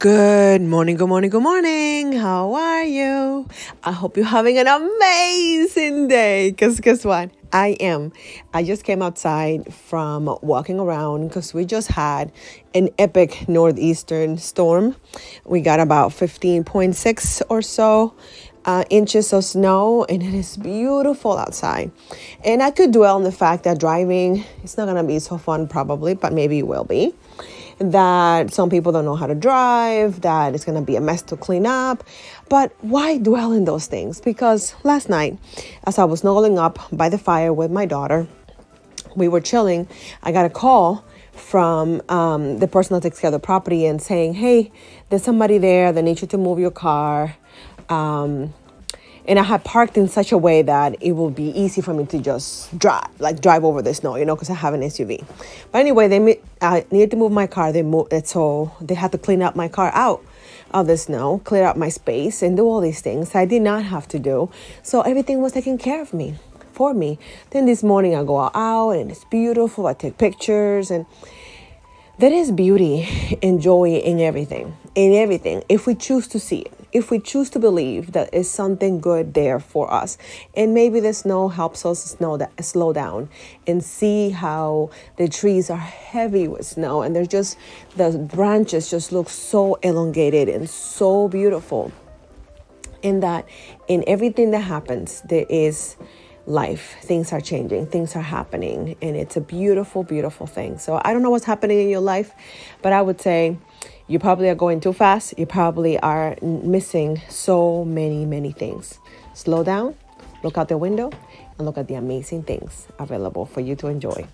Good morning, good morning, good morning. How are you? I hope you're having an amazing day. Because guess what? I am. I just came outside from walking around because we just had an epic northeastern storm. We got about 15.6 or so uh, inches of snow, and it is beautiful outside. And I could dwell on the fact that driving it's not gonna be so fun, probably, but maybe it will be that some people don't know how to drive, that it's going to be a mess to clean up. But why dwell in those things? Because last night, as I was snuggling up by the fire with my daughter, we were chilling. I got a call from um, the person that takes care of the property and saying, Hey, there's somebody there that needs you to move your car. Um, and I had parked in such a way that it would be easy for me to just drive, like drive over the snow, you know, because I have an SUV. But anyway, they I needed to move my car. They moved eh, it, so they had to clean up my car out of the snow, clear up my space, and do all these things I did not have to do. So everything was taken care of me for me. Then this morning I go out and it's beautiful. I take pictures and there is beauty and joy in everything, in everything, if we choose to see it if we choose to believe that is something good there for us. And maybe the snow helps us snow that slow down and see how the trees are heavy with snow and they're just the branches just look so elongated and so beautiful. In that in everything that happens there is life things are changing things are happening and it's a beautiful beautiful thing so i don't know what's happening in your life but i would say you probably are going too fast. You probably are missing so many, many things. Slow down, look out the window, and look at the amazing things available for you to enjoy.